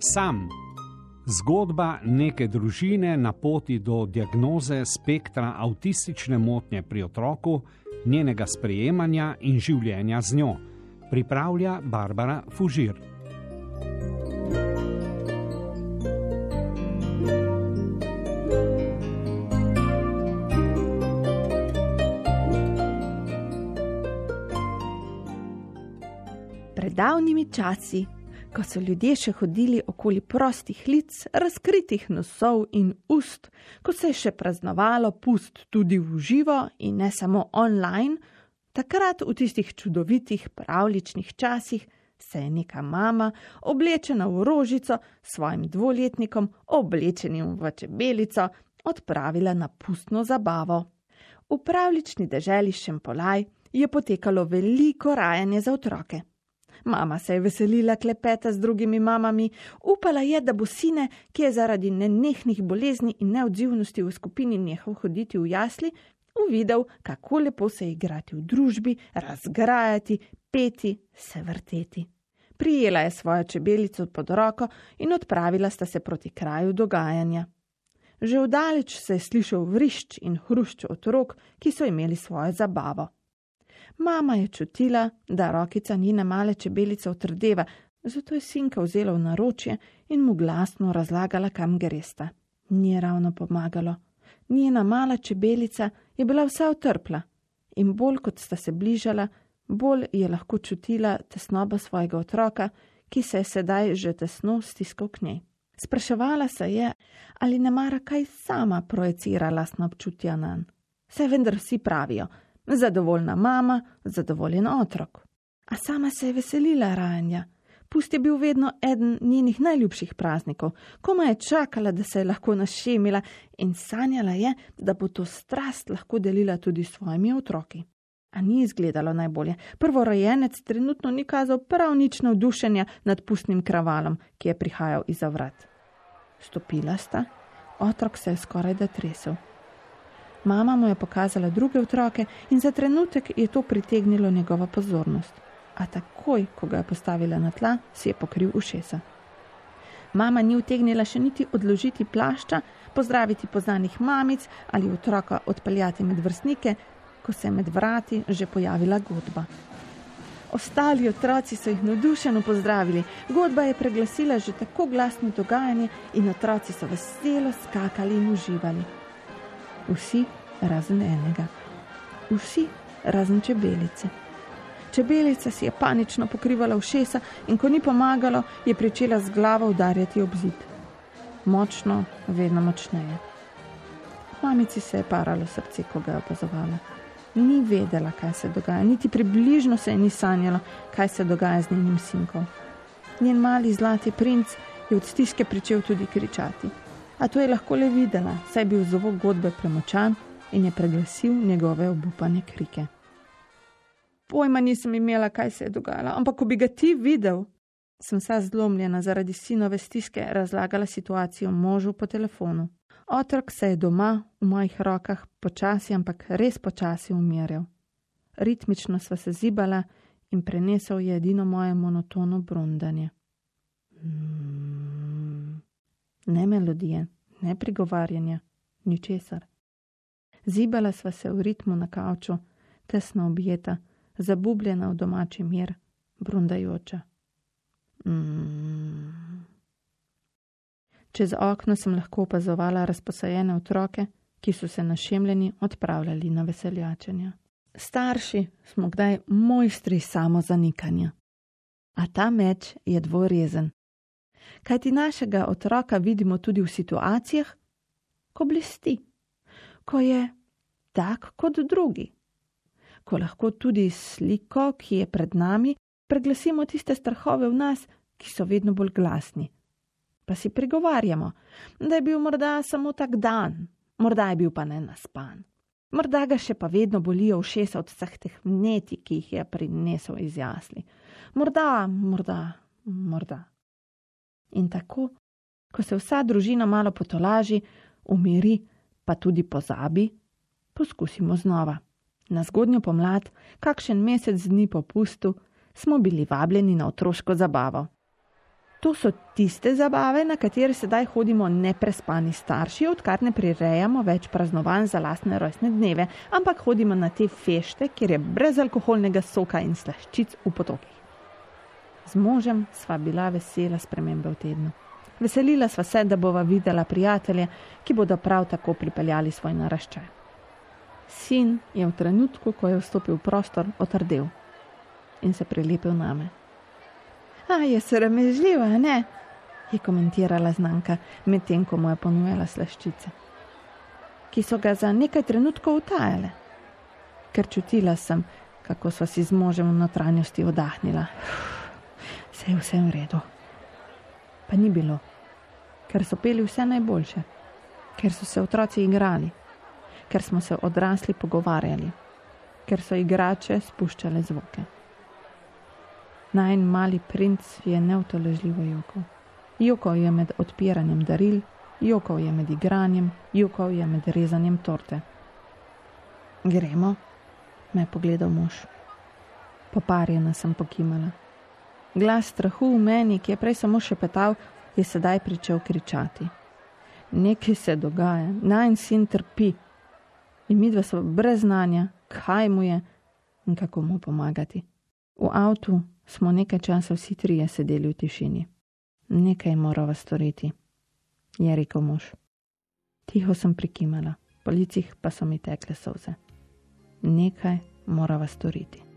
Sam. Zgodba neke družine na poti do diagnoze spektra avtistične motnje pri otroku, njenega sprejemanja in življenja z njo, pripravlja Barbara Fužir. Pred davnimi časi ko so ljudje še hodili okoli prostih lic, razkritih nosov in ust, ko se je še praznovalo pust tudi v živo in ne samo online, takrat v tistih čudovitih pravličnih časih se je neka mama, oblečena v rožico, svojim dvoletnikom, oblečenim v čebelico, odpravila na pustno zabavo. V pravlični deželi Šempolaj je potekalo veliko rajanje za otroke. Mama se je veselila klepeta z drugimi mamami, upala je, da bo sine, ki je zaradi nenehnih bolezni in neodzivnosti v skupini nehal hoditi v jasli, uvidel, kako lepo se je igrati v družbi, razgrajati, peti, se vrteti. Prijela je svojo čebelico pod roko in odpravila sta se proti kraju dogajanja. Že vdaleč se je slišal vrišč in hrušč otrok, ki so imeli svojo zabavo. Mama je čutila, da rokica njene male čebelice otrdeva, zato je sinka vzela v naročje in mu glasno razlagala, kam gresta. Ni ravno pomagalo. Njena mala čebelica je bila vsa utrpla in bolj kot sta se bližala, bolj je lahko čutila tesnobo svojega otroka, ki se je sedaj že tesno stiskal k njej. Spraševala se je, ali ne mara kaj sama projicira lastna občutja na njen. Vse vendar vsi pravijo, zadovoljna mama, zadovoljen otrok. A sama se je veselila rajanja. Pust je bil vedno eden njenih najljubših praznikov, koma je čakala, da se je lahko našemila in sanjala je, da bo to strast lahko delila tudi s svojimi otroki. A ni izgledalo najbolje. Prvorojenec trenutno ni kazal prav nič navdušenja nad pustnim kravalom, ki je prihajal iz vrat. Stopila sta, otrok se je skoraj da tresel. Mama mu je pokazala druge otroke in za trenutek je to pritegnilo njegovo pozornost. A takoj, ko ga je postavila na tla, si je pokril ušesa. Mama ni utegnila še niti odložiti plašča, pozdraviti poznanih mamic ali otroka odpeljati med vrstnike, ko se je med vrati že pojavila godba. Ostali otroci so jih navdušeno pozdravili, godba je preglasila že tako glasno dogajanje in otroci so veselo skakali in uživali. Vsi razen enega. Vsi razen čebelice. Čebelica si je panično pokrivala ušesa in ko ni pomagalo, je začela z glavo udarjati ob zid. Močno, vedno močneje. Mamici se je paralo srce, ko ga je opazovala. Ni vedela, kaj se dogaja, niti približno se je ni sanjalo, kaj se dogaja z njenim sinkom. Njen mali zlati princ je od stiske pričel tudi kričati. A to je lahko le videla, saj je bil zvok godbe premočan in je preglasil njegove obupane krike. Pojma nisem imela, kaj se je dogajalo, ampak ko bi ga ti videl, sem vsa zlomljena zaradi sinove stiske razlagala situacijo možu po telefonu. Otrok se je doma v mojih rokah počasi, ampak res počasi umirjal. Ritmično sva se zibala in prenesel je edino moje monotono brundanje. Hmm. Ne melodije, ne prigovarjanja, ničesar. Zibala sva se v ritmu na kavču, tesno objeta, zabubljena v domači mir, brundajoča. Mm. Čez okno sem lahko opazovala razposajene otroke, ki so se našemljeni odpravljali na veseljačenja. Starši smo kdaj mojstri samo zanikanja. A ta meč je dvorezen. Kaj ti našega otroka vidimo tudi v situacijah, ko blesti, ko je tak kot drugi. Ko lahko tudi sliko, ki je pred nami, preglasimo tiste strahove v nas, ki so vedno bolj glasni. Pa si pregovarjamo, da je bil morda samo tak dan, morda je bil pa ne naspan. Morda ga še pa vedno bolijo všesa od vseh teh mneti, ki jih je prinesel iz jasli. Morda, morda, morda. In tako, ko se vsa družina malo potolaži, umiri, pa tudi pozabi, poskusimo znova. Na zgodnjo pomlad, kakšen mesec dni po pustu, smo bili vabljeni na otroško zabavo. To so tiste zabave, na katere sedaj hodimo neprespani starši, odkar ne prirejamo več praznovanj za lastne rojstne dneve, ampak hodimo na te fešte, kjer je brezalkoholnega soka in slaščic v potokih. Z možem sva bila vesela spremembe v tednu. Veselila sva se, da bova videla prijatelje, ki bodo prav tako pripeljali svoj naraščaj. Sin je v trenutku, ko je vstopil v prostor, otrdel in se prilepil name. A je sramežljiva, ne? je komentirala znanka, medtem ko mu je ponujala slaščice, ki so ga za nekaj trenutkov utajale. Ker čutila sem, kako so si z možem v notranjosti odahnila. Vse je vse v redu. Pa ni bilo, ker so peli vse najboljše, ker so se otroci igrali, ker smo se odrasli pogovarjali, ker so igrače spuščale zvoke. Najn mali princ je neutoležljivo jokal. Jokal je med odpiranjem daril, jokal je med igranjem, jokal je med rezanjem torte. Gremo, me je pogledal mož. Poparjena sem pokimala. Glas strahu v meni, ki je prej samo šepetal, je sedaj pričel kričati. Nekaj se dogaja, najn sin trpi. In mi dva smo brez znanja, kaj mu je in kako mu pomagati. V avtu smo nekaj časa vsi trije sedeli v tišini. Nekaj morava storiti, je rekel mož. Tiho sem prikimala, po licih pa so mi tekle solze. Nekaj morava storiti.